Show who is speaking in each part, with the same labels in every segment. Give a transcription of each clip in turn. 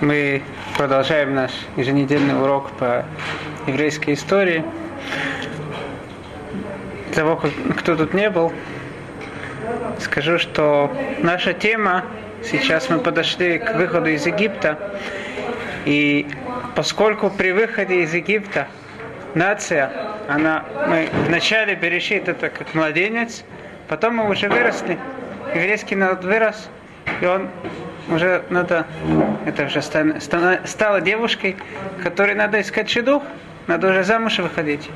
Speaker 1: Мы продолжаем наш еженедельный урок по еврейской истории. Для того, кто тут не был, скажу, что наша тема, сейчас мы подошли к выходу из Египта, и поскольку при выходе из Египта нация, она, мы вначале Берешит это как младенец, потом мы уже выросли, еврейский народ вырос, и он уже надо, это уже стала девушкой, которой надо искать шедух, надо уже замуж выходить.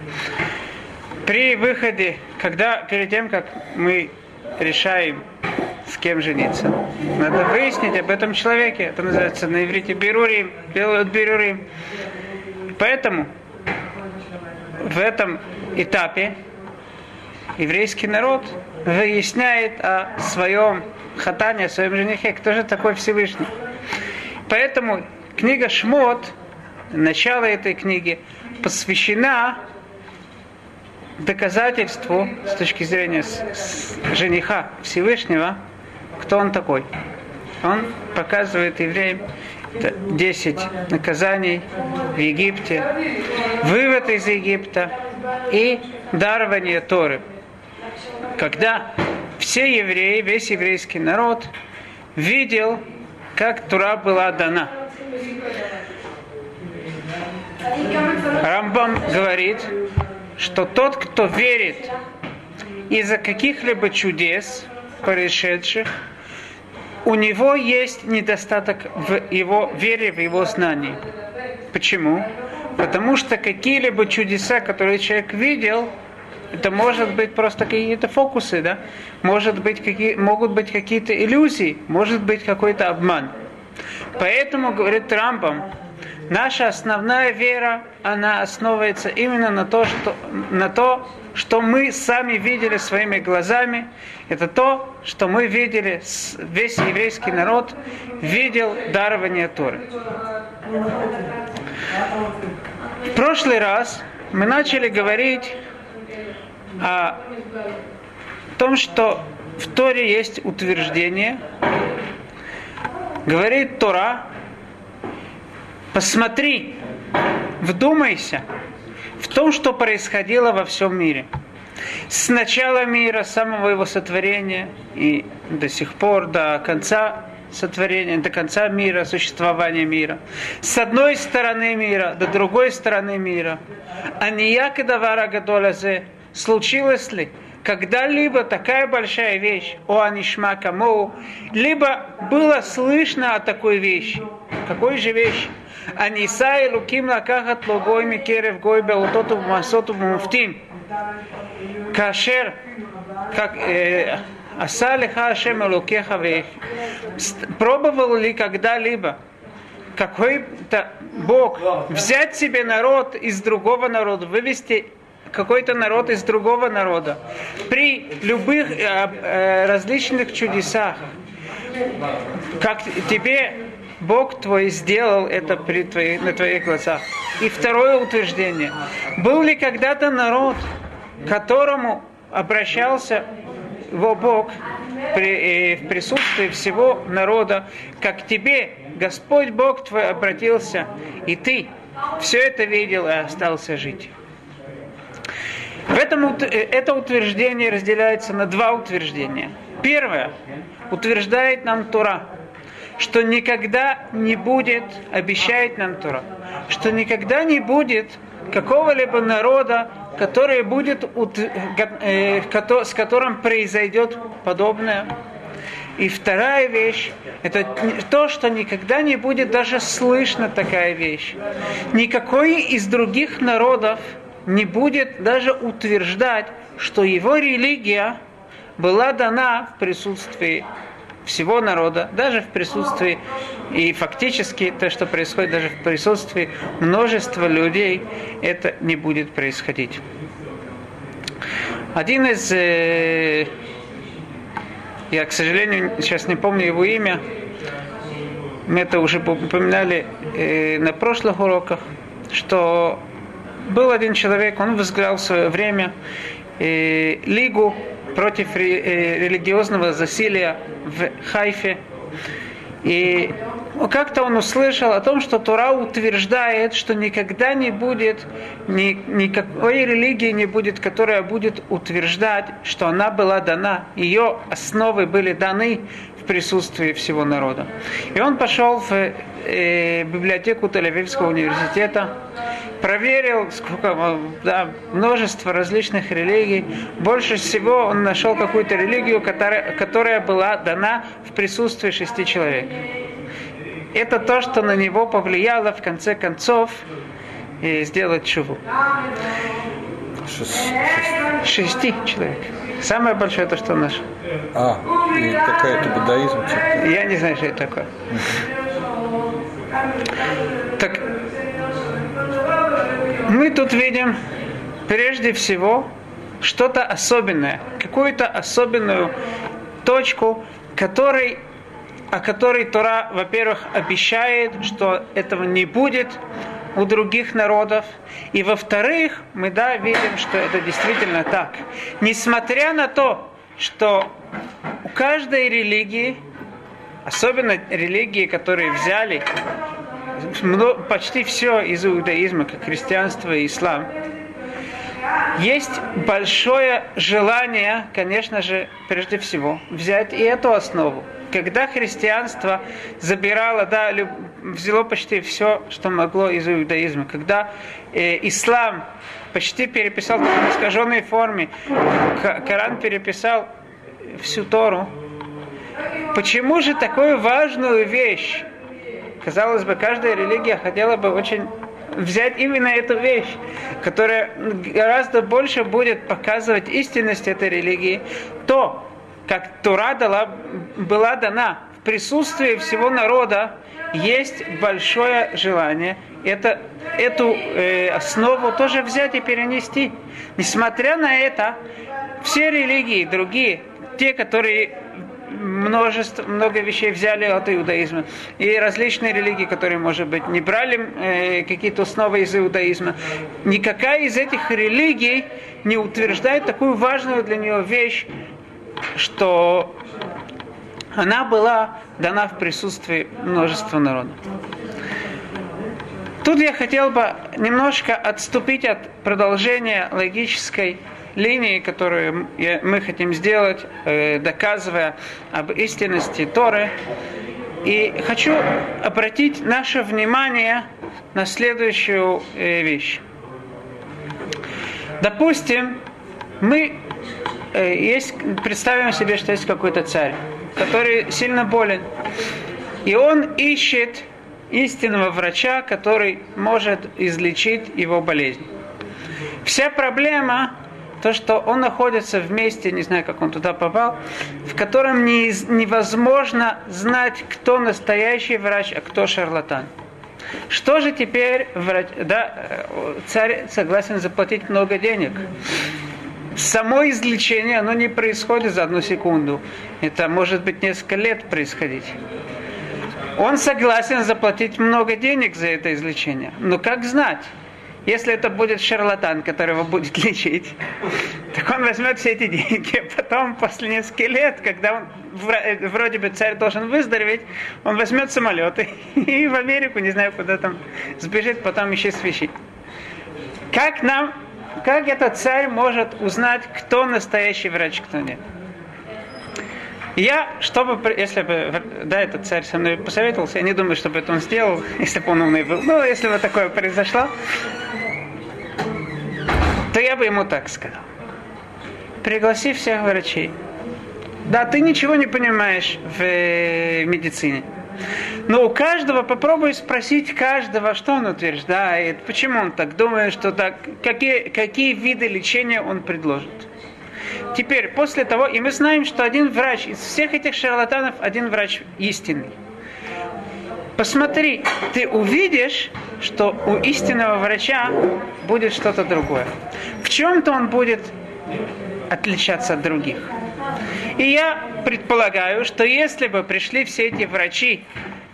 Speaker 1: При выходе, когда перед тем, как мы решаем, с кем жениться, надо выяснить об этом человеке. Это называется на иврите берурим, делают берурим. Поэтому в этом этапе еврейский народ выясняет о своем хатане, о своем женихе, кто же такой Всевышний. Поэтому книга Шмот, начало этой книги, посвящена доказательству с точки зрения жениха Всевышнего, кто он такой. Он показывает евреям 10 наказаний в Египте, вывод из Египта и дарование Торы. Когда все евреи, весь еврейский народ видел, как Тура была дана. Рамбам говорит, что тот, кто верит из-за каких-либо чудес, происшедших, у него есть недостаток в его вере, в его знании. Почему? Потому что какие-либо чудеса, которые человек видел, это может быть просто какие-то фокусы, да? Может быть, какие, могут быть какие-то иллюзии, может быть какой-то обман. Поэтому, говорит Трампом, наша основная вера, она основывается именно на то, что, на то, что мы сами видели своими глазами. Это то, что мы видели, весь еврейский народ видел дарование Торы. В прошлый раз мы начали говорить о том, что в Торе есть утверждение, говорит Тора, посмотри, вдумайся в том, что происходило во всем мире. С начала мира, с самого его сотворения и до сих пор, до конца сотворения, до конца мира, существования мира. С одной стороны мира до другой стороны мира. А не якидавара гадолазе, случилось ли когда-либо такая большая вещь, о Анишма Камоу, либо было слышно о такой вещи. Какой же вещи? Анисай луким лакахат логой микерев гой беутоту масоту муфтим. Кашер, как э, Элукеха Пробовал ли когда-либо какой-то Бог взять себе народ из другого народа, вывести какой-то народ из другого народа. При любых э, э, различных чудесах, как тебе Бог твой сделал это при твоей, на твоих глазах. И второе утверждение. Был ли когда-то народ, которому обращался его Бог при, э, в присутствии всего народа, как тебе Господь Бог твой обратился, и ты все это видел и остался жить. В этом, э, это утверждение разделяется на два утверждения. Первое. Утверждает нам Тура, что никогда не будет, обещает нам Тура, что никогда не будет какого-либо народа, который будет, э, с которым произойдет подобное. И вторая вещь, это то, что никогда не будет даже слышно такая вещь. Никакой из других народов не будет даже утверждать, что его религия была дана в присутствии всего народа, даже в присутствии и фактически то, что происходит даже в присутствии множества людей, это не будет происходить. Один из, э, я, к сожалению, сейчас не помню его имя, мы это уже упоминали э, на прошлых уроках, что был один человек, он возглавил в свое время э, лигу против э, религиозного засилия в Хайфе. И как-то он услышал о том, что Тура утверждает, что никогда не будет, ни, никакой религии не будет, которая будет утверждать, что она была дана, ее основы были даны в присутствии всего народа. И он пошел в э, библиотеку Тель-Авивского университета, проверил сколько, да, множество различных религий. Больше всего он нашел какую-то религию, которая, которая была дана в присутствии шести человек. Это то, что на него повлияло в конце концов и сделать чуву. Шести человек. Самое большое то, что он нашел.
Speaker 2: А, и какая-то буддаизм?
Speaker 1: Я не знаю, что это такое. Так, мы тут видим прежде всего что-то особенное, какую-то особенную точку, который, о которой Тора, во-первых, обещает, что этого не будет у других народов. И во-вторых, мы да, видим, что это действительно так. Несмотря на то, что у каждой религии, особенно религии, которые взяли почти все из иудаизма, как христианство и ислам, есть большое желание, конечно же, прежде всего, взять и эту основу. Когда христианство забирало, да, взяло почти все, что могло из иудаизма, когда э, ислам почти переписал в искаженной форме, Коран переписал всю Тору, почему же такую важную вещь Казалось бы, каждая религия хотела бы очень взять именно эту вещь, которая гораздо больше будет показывать истинность этой религии, то, как Тура дала, была дана в присутствии всего народа, есть большое желание это, эту э, основу тоже взять и перенести. Несмотря на это, все религии другие, те, которые множество, много вещей взяли от иудаизма. И различные религии, которые, может быть, не брали э, какие-то основы из иудаизма. Никакая из этих религий не утверждает такую важную для нее вещь, что она была дана в присутствии множества народа. Тут я хотел бы немножко отступить от продолжения логической линии, которую мы хотим сделать, э, доказывая об истинности Торы. И хочу обратить наше внимание на следующую э, вещь. Допустим, мы э, есть, представим себе, что есть какой-то царь, который сильно болен, и он ищет истинного врача, который может излечить его болезнь. Вся проблема то, что он находится в месте, не знаю, как он туда попал, в котором не, невозможно знать, кто настоящий врач, а кто шарлатан. Что же теперь врач, да, э, царь согласен заплатить много денег? Само излечение, оно не происходит за одну секунду. Это может быть несколько лет происходить. Он согласен заплатить много денег за это излечение. Но как знать? Если это будет шарлатан, который его будет лечить, так он возьмет все эти деньги, а потом, после нескольких лет, когда он э, вроде бы царь должен выздороветь, он возьмет самолет и в Америку, не знаю, куда там, сбежит, потом еще свищит. Как нам, как этот царь может узнать, кто настоящий врач, кто нет? Я, чтобы, если бы, да, этот царь со мной посоветовался, я не думаю, чтобы это он сделал, если бы он умный был. Но если бы такое произошло, то я бы ему так сказал. Пригласи всех врачей. Да, ты ничего не понимаешь в э, медицине. Но у каждого попробуй спросить каждого, что он утверждает, почему он так думает, что так, какие, какие виды лечения он предложит. Теперь, после того, и мы знаем, что один врач, из всех этих шарлатанов, один врач истинный. Посмотри, ты увидишь, что у истинного врача будет что-то другое. В чем-то он будет отличаться от других. И я предполагаю, что если бы пришли все эти врачи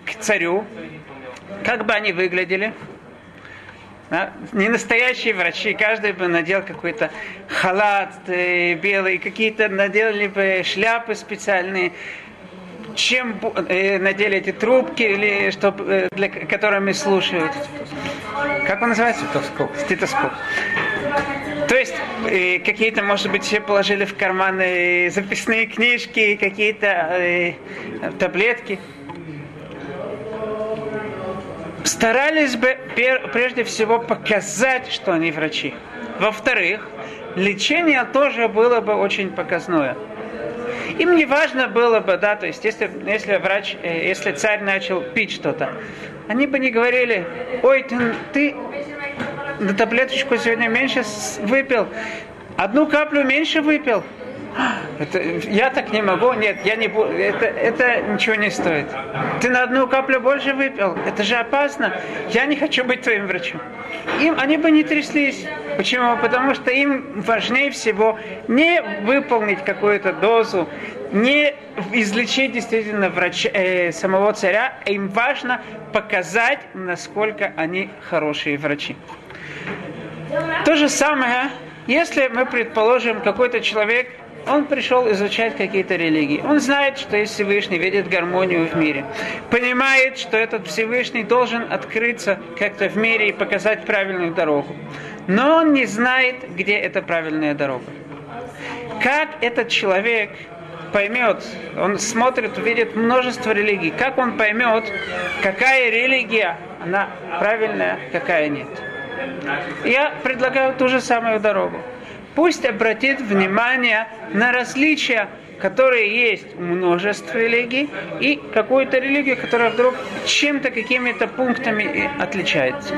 Speaker 1: к царю, как бы они выглядели? Да? Не настоящие врачи, каждый бы надел какой-то халат э, белый, какие-то наделали бы шляпы специальные. Чем э, надели эти трубки, или что, э, для которыми слушают. Как он называется?
Speaker 2: Стетоскоп.
Speaker 1: Стетоскоп. То есть э, какие-то, может быть, все положили в карманы записные книжки, какие-то э, таблетки. Старались бы прежде всего показать, что они врачи. Во-вторых, лечение тоже было бы очень показное. Им не важно было бы, да, то есть если, если врач, э, если царь начал пить что-то, они бы не говорили, ой, ты, ты на таблеточку сегодня меньше выпил, одну каплю меньше выпил. Это, я так не могу, нет, я не буду, это, это ничего не стоит. Ты на одну каплю больше выпил, это же опасно. Я не хочу быть твоим врачом. Им, они бы не тряслись. Почему? Потому что им важнее всего не выполнить какую-то дозу, не излечить действительно врача, э, самого царя, а им важно показать, насколько они хорошие врачи. То же самое, если мы предположим, какой-то человек, он пришел изучать какие-то религии. Он знает, что есть Всевышний, видит гармонию в мире. Понимает, что этот Всевышний должен открыться как-то в мире и показать правильную дорогу. Но он не знает, где эта правильная дорога. Как этот человек поймет, он смотрит, видит множество религий, как он поймет, какая религия, она правильная, какая нет. Я предлагаю ту же самую дорогу. Пусть обратит внимание на различия, которые есть у множества религий, и какую-то религию, которая вдруг чем-то, какими-то пунктами отличается.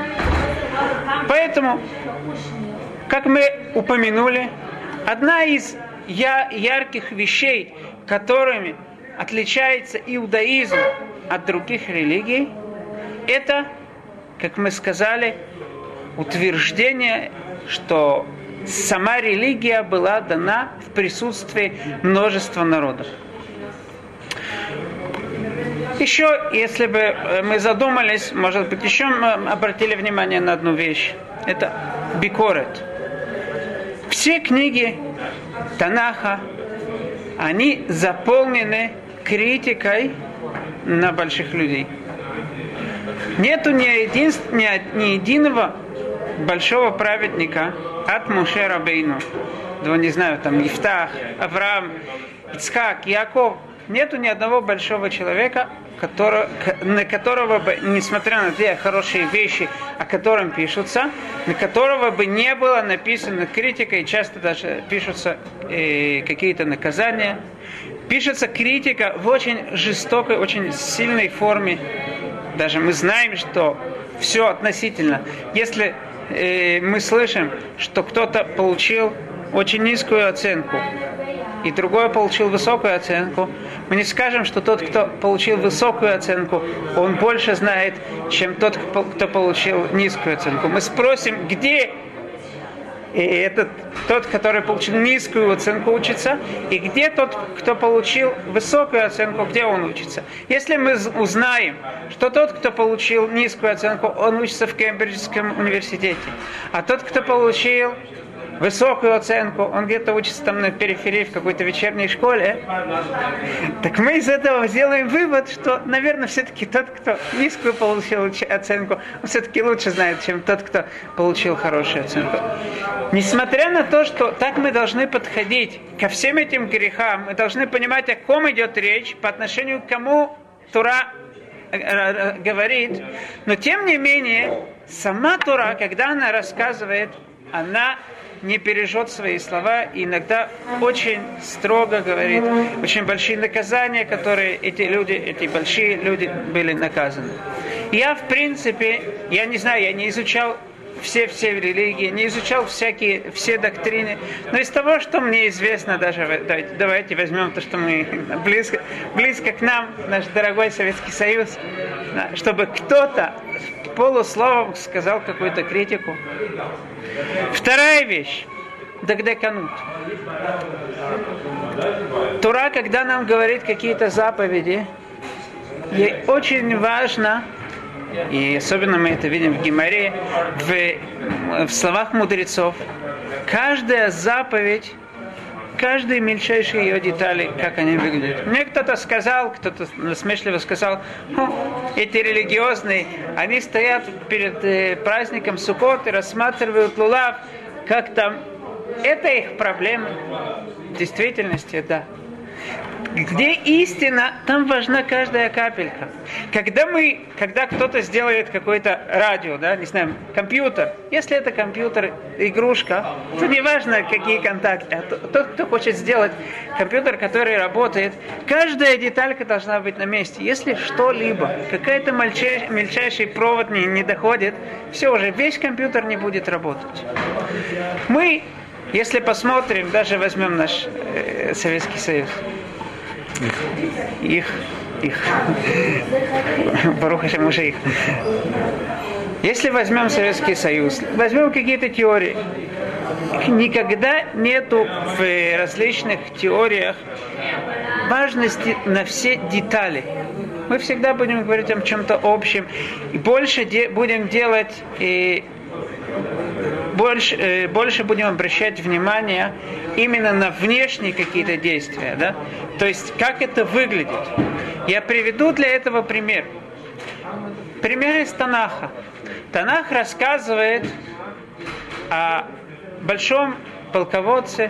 Speaker 1: Поэтому, как мы упомянули, одна из я, ярких вещей, которыми отличается иудаизм от других религий, это, как мы сказали, утверждение, что сама религия была дана в присутствии множества народов. Еще, если бы мы задумались, может быть, еще мы обратили внимание на одну вещь. Это бикорет. Все книги Танаха, они заполнены критикой на больших людей. Нету ни, един, ни, ни единого большого праведника от Муше Рабейну. Да, не знаю, там Ифтах, Авраам, Ицхак, Яков. Нету ни одного большого человека, который, на которого бы, несмотря на те хорошие вещи, о котором пишутся, на которого бы не было написано критика, и часто даже пишутся э, какие-то наказания, пишется критика в очень жестокой, очень сильной форме. Даже мы знаем, что все относительно. Если э, мы слышим, что кто-то получил очень низкую оценку, и другой получил высокую оценку, мы не скажем, что тот, кто получил высокую оценку, он больше знает, чем тот, кто получил низкую оценку. Мы спросим, где и этот, тот, который получил низкую оценку, учится, и где тот, кто получил высокую оценку, где он учится. Если мы узнаем, что тот, кто получил низкую оценку, он учится в Кембриджском университете, а тот, кто получил высокую оценку, он где-то учится там на периферии в какой-то вечерней школе, так мы из этого сделаем вывод, что, наверное, все-таки тот, кто низкую получил оценку, он все-таки лучше знает, чем тот, кто получил хорошую оценку. Несмотря на то, что так мы должны подходить ко всем этим грехам, мы должны понимать, о ком идет речь, по отношению к кому Тура э, э, говорит, но тем не менее, сама Тура, когда она рассказывает, она не бережет свои слова и иногда очень строго говорит, очень большие наказания, которые эти люди, эти большие люди были наказаны. Я, в принципе, я не знаю, я не изучал все, все религии, не изучал всякие, все доктрины. Но из того, что мне известно, даже давайте, давайте возьмем то, что мы близко, близко к нам, наш дорогой Советский Союз, чтобы кто-то полусловом сказал какую-то критику. Вторая вещь. Дагдеканут. Тура, когда нам говорит какие-то заповеди, ей очень важно, и особенно мы это видим в Гимаре, в, в словах мудрецов, каждая заповедь каждой мельчайшей ее детали, как они выглядят. Мне кто-то сказал, кто-то насмешливо сказал, эти религиозные, они стоят перед э, праздником Суккот и рассматривают лулав, как там. Это их проблема. В действительности, да. Где истина, там важна каждая капелька. Когда мы, когда кто-то сделает какое-то радио, да, не знаю, компьютер, если это компьютер, игрушка, то не важно, какие контакты. А тот, кто хочет сделать компьютер, который работает, каждая деталька должна быть на месте. Если что-либо, какая-то мельчайший, мельчайший провод не, не доходит, все уже, весь компьютер не будет работать. Мы, если посмотрим, даже возьмем наш э, Советский Союз, их. Их. Баруха уже их. Если возьмем Советский Союз, возьмем какие-то теории, никогда нету в различных теориях важности на все детали. Мы всегда будем говорить о чем-то общем. И больше де- будем делать и больше, э, больше будем обращать внимание именно на внешние какие-то действия, да? То есть, как это выглядит. Я приведу для этого пример. Пример из Танаха. Танах рассказывает о большом полководце,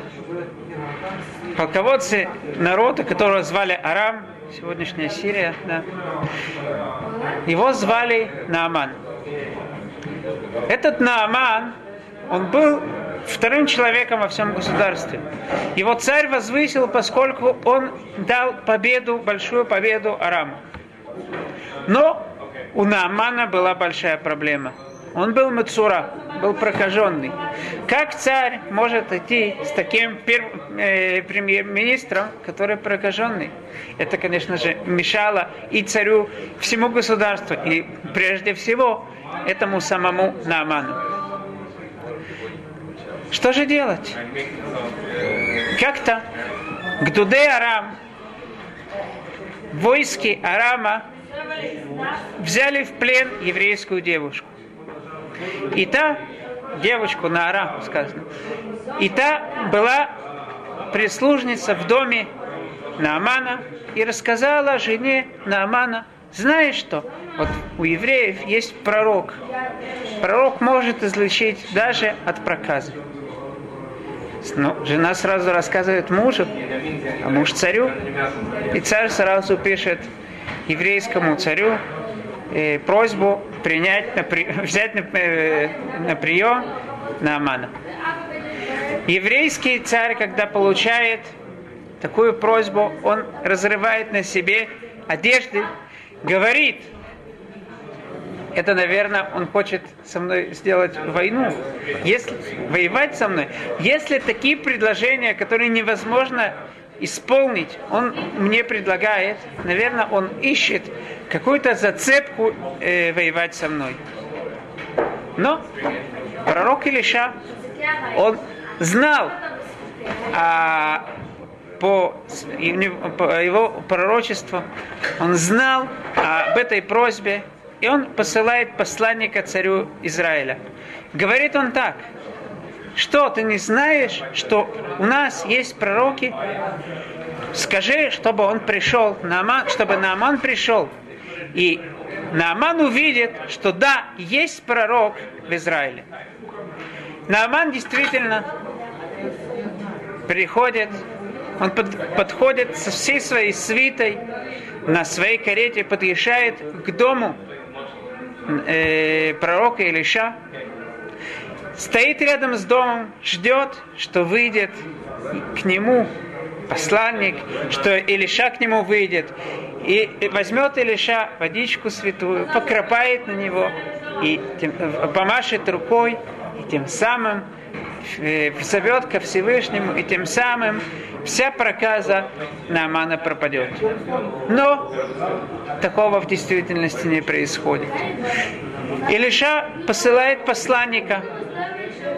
Speaker 1: полководце народа, которого звали Арам, сегодняшняя Сирия, да. Его звали Нааман. Этот Нааман, он был вторым человеком во всем государстве. Его царь возвысил, поскольку он дал победу, большую победу Араму. Но у Наамана была большая проблема. Он был Мацура, был прокаженный. Как царь может идти с таким э, премьер-министром, который прокаженный? Это, конечно же, мешало и царю, всему государству, и прежде всего этому самому Нааману. Что же делать? Как-то Гдуде Арам, войски Арама взяли в плен еврейскую девушку. И та, девочку на Арам сказано, и та была прислужница в доме Наамана и рассказала жене Наамана, знаешь что, вот у евреев есть пророк. Пророк может излечить даже от проказа. Ну, жена сразу рассказывает мужу, а муж царю. И царь сразу пишет еврейскому царю э, просьбу принять, на, взять на, э, на прием на Амана. Еврейский царь, когда получает такую просьбу, он разрывает на себе одежды, говорит, это, наверное, он хочет со мной сделать войну, если воевать со мной. Если такие предложения, которые невозможно исполнить, он мне предлагает, наверное, он ищет какую-то зацепку э, воевать со мной. Но пророк Илиша, он знал а, по, по его пророчеству, он знал об этой просьбе, и он посылает посланника царю Израиля. Говорит он так, что ты не знаешь, что у нас есть пророки? Скажи, чтобы он пришел, Нааман, чтобы Нааман пришел. И Нааман увидит, что да, есть пророк в Израиле. Нааман действительно приходит, он под, подходит со всей своей свитой на своей карете, подъезжает к дому э, пророка Илиша, стоит рядом с домом, ждет, что выйдет к нему посланник, что Илиша к нему выйдет. И возьмет Илиша водичку святую, покропает на него и тем, помашет рукой, и тем самым зовет ко Всевышнему, и тем самым вся проказа Наамана пропадет. Но такого в действительности не происходит. Илиша посылает посланника,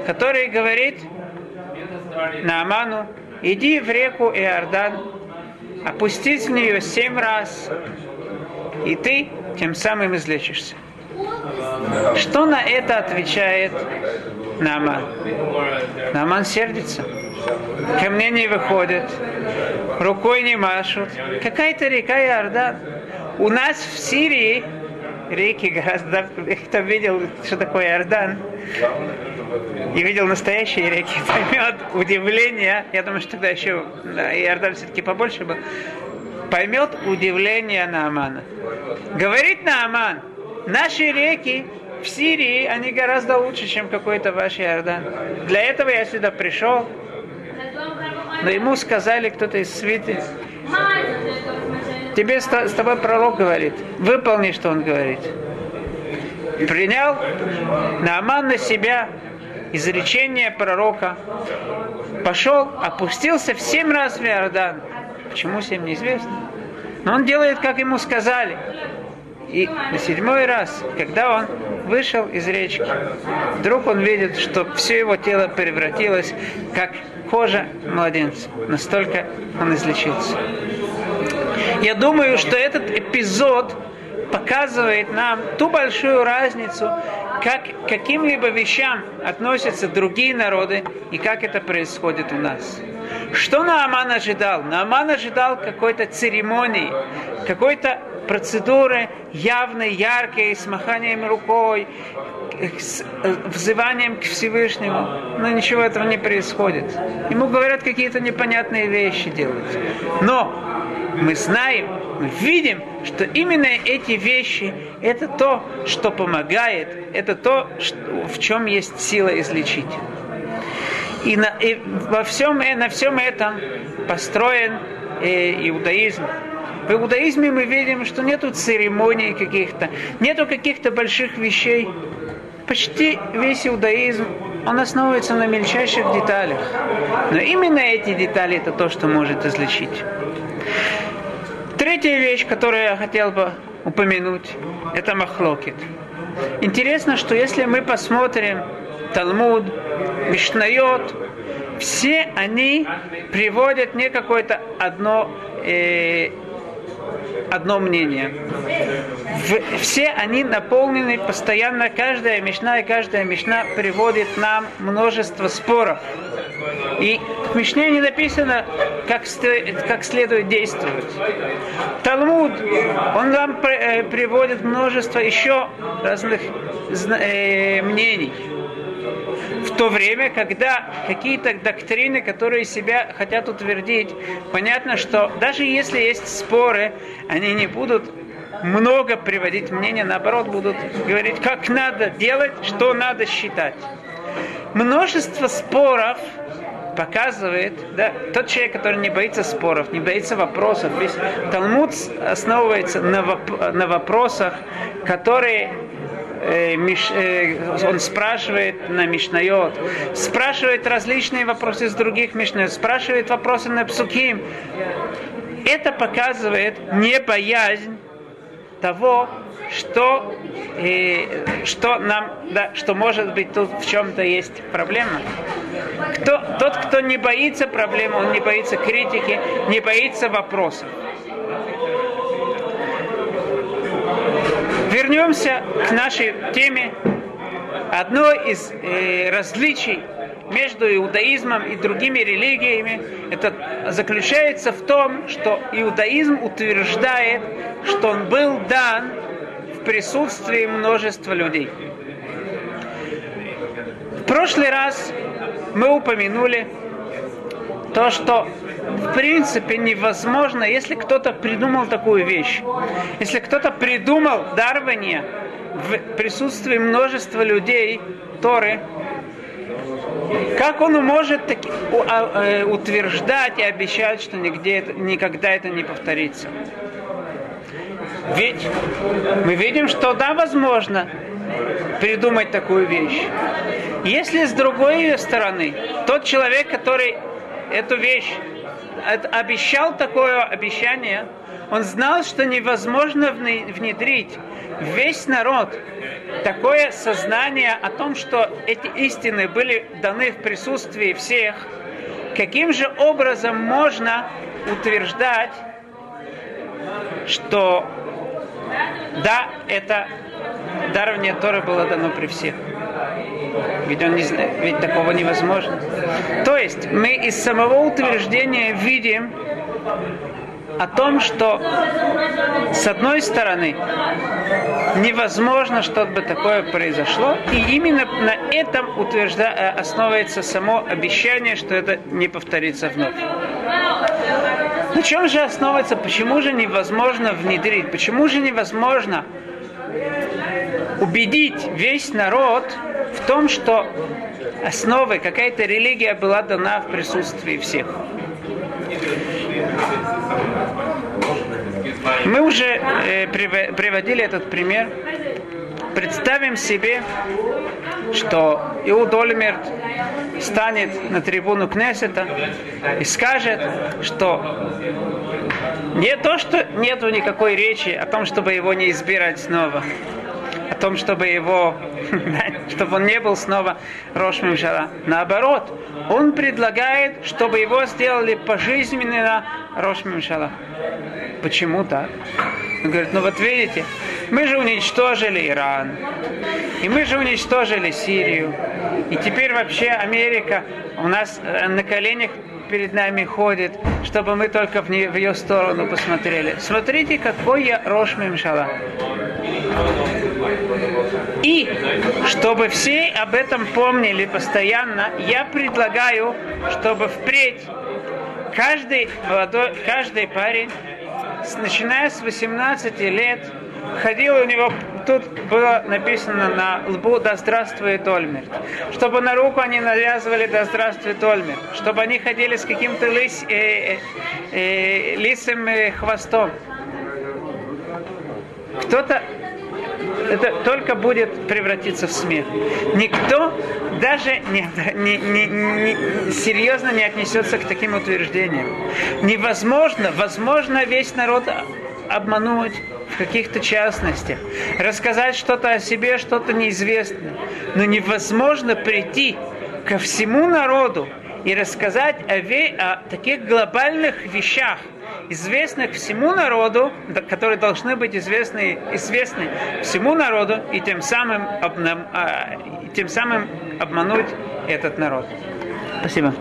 Speaker 1: который говорит Нааману, иди в реку Иордан, опустись в нее семь раз, и ты тем самым излечишься. Что на это отвечает Нааман? Нааман сердится. ко мне не выходят, рукой не машут. Какая-то река Иордан. У нас в Сирии реки гораздо... Кто видел, что такое Иордан, и видел настоящие реки, поймет удивление. Я думаю, что тогда еще да, Иордан все-таки побольше был. Поймет удивление Наамана. Говорит Нааман, наши реки в Сирии, они гораздо лучше, чем какой-то ваш Иордан. Для этого я сюда пришел. Но ему сказали кто-то из свиты, тебе с тобой пророк говорит, выполни, что он говорит. Принял Нааман на себя изречение пророка, пошел, опустился в семь раз в Иордан. Почему семь, неизвестно. Но он делает, как ему сказали. И на седьмой раз, когда он вышел из речки, вдруг он видит, что все его тело превратилось, как кожа младенца. Настолько он излечился. Я думаю, что этот эпизод показывает нам ту большую разницу, как к каким-либо вещам относятся другие народы и как это происходит у нас. Что Нааман ожидал? Нааман ожидал какой-то церемонии, какой-то процедуры явной, яркой, с маханием рукой, с э, взыванием к Всевышнему. Но ничего этого не происходит. Ему говорят какие-то непонятные вещи делать. Но мы знаем, мы видим, что именно эти вещи – это то, что помогает, это то, что, в чем есть сила излечить. И, на, и во всем, на всем этом построен э, иудаизм. В иудаизме мы видим, что нету церемоний каких-то, нету каких-то больших вещей. Почти весь иудаизм, он основывается на мельчайших деталях. Но именно эти детали это то, что может излечить. Третья вещь, которую я хотел бы упомянуть, это махлокит. Интересно, что если мы посмотрим Талмуд, Мишнайот, все они приводят не какое-то одно э, одно мнение. В, все они наполнены постоянно, каждая мешна и каждая мешна приводит нам множество споров. И в Мишне не написано, как, как следует действовать. Талмуд, он нам э, приводит множество еще разных э, мнений то время, когда какие-то доктрины, которые себя хотят утвердить, понятно, что даже если есть споры, они не будут много приводить мнения, наоборот, будут говорить, как надо делать, что надо считать. Множество споров показывает, да, тот человек, который не боится споров, не боится вопросов. Весь Талмуд основывается на, воп- на вопросах, которые Э, э, он спрашивает на Мишнайот, спрашивает различные вопросы из других Мишнайот, спрашивает вопросы на Псуким. Это показывает не боязнь того, что, э, что нам, да, что может быть тут в чем-то есть проблема. Кто, тот, кто не боится проблемы, он не боится критики, не боится вопросов. Вернемся к нашей теме. Одно из э, различий между иудаизмом и другими религиями это заключается в том, что иудаизм утверждает, что он был дан в присутствии множества людей. В прошлый раз мы упомянули то, что в принципе невозможно, если кто-то придумал такую вещь. Если кто-то придумал дарование в присутствии множества людей Торы, как он может таки, а, э, утверждать и обещать, что нигде это, никогда это не повторится? Ведь мы видим, что да, возможно придумать такую вещь. Если с другой стороны, тот человек, который эту вещь обещал такое обещание, он знал, что невозможно внедрить весь народ. Такое сознание о том, что эти истины были даны в присутствии всех, каким же образом можно утверждать, что да, это дарование Торы было дано при всех. Ведь, он не, ведь такого невозможно. То есть мы из самого утверждения видим о том, что с одной стороны невозможно, чтобы такое произошло, и именно на этом утвержда... Э, основывается само обещание, что это не повторится вновь. На чем же основывается, почему же невозможно внедрить, почему же невозможно убедить весь народ в том, что основой какая-то религия была дана в присутствии всех. Мы уже э, приводили этот пример. Представим себе, что Иуд Ольмерт станет на трибуну Кнессета и скажет, что не то, что нету никакой речи о том, чтобы его не избирать снова, том, чтобы его, чтобы он не был снова Рош Мимшала. Наоборот, он предлагает, чтобы его сделали пожизненно Рош Мимшала. Почему так? Он говорит, ну вот видите, мы же уничтожили Иран, и мы же уничтожили Сирию, и теперь вообще Америка у нас э, на коленях перед нами ходит, чтобы мы только в, не, в ее сторону посмотрели. Смотрите, какой я Рош Мимшала. И чтобы все об этом помнили постоянно, я предлагаю, чтобы впредь каждый молодой, каждый парень, начиная с 18 лет, ходил у него, тут было написано на лбу «Да здравствует Ольмерт». Чтобы на руку они навязывали «Да здравствует Ольмерт». Чтобы они ходили с каким-то лис, э, э, э, лисым э, хвостом. Кто-то это только будет превратиться в смех. Никто даже не, не, не, не, серьезно не отнесется к таким утверждениям. Невозможно, возможно весь народ обмануть в каких-то частностях, рассказать что-то о себе, что-то неизвестное. Но невозможно прийти ко всему народу и рассказать о, о таких глобальных вещах, известных всему народу, которые должны быть известны, известны всему народу, и тем самым, обнам, а, тем самым обмануть этот народ. Спасибо.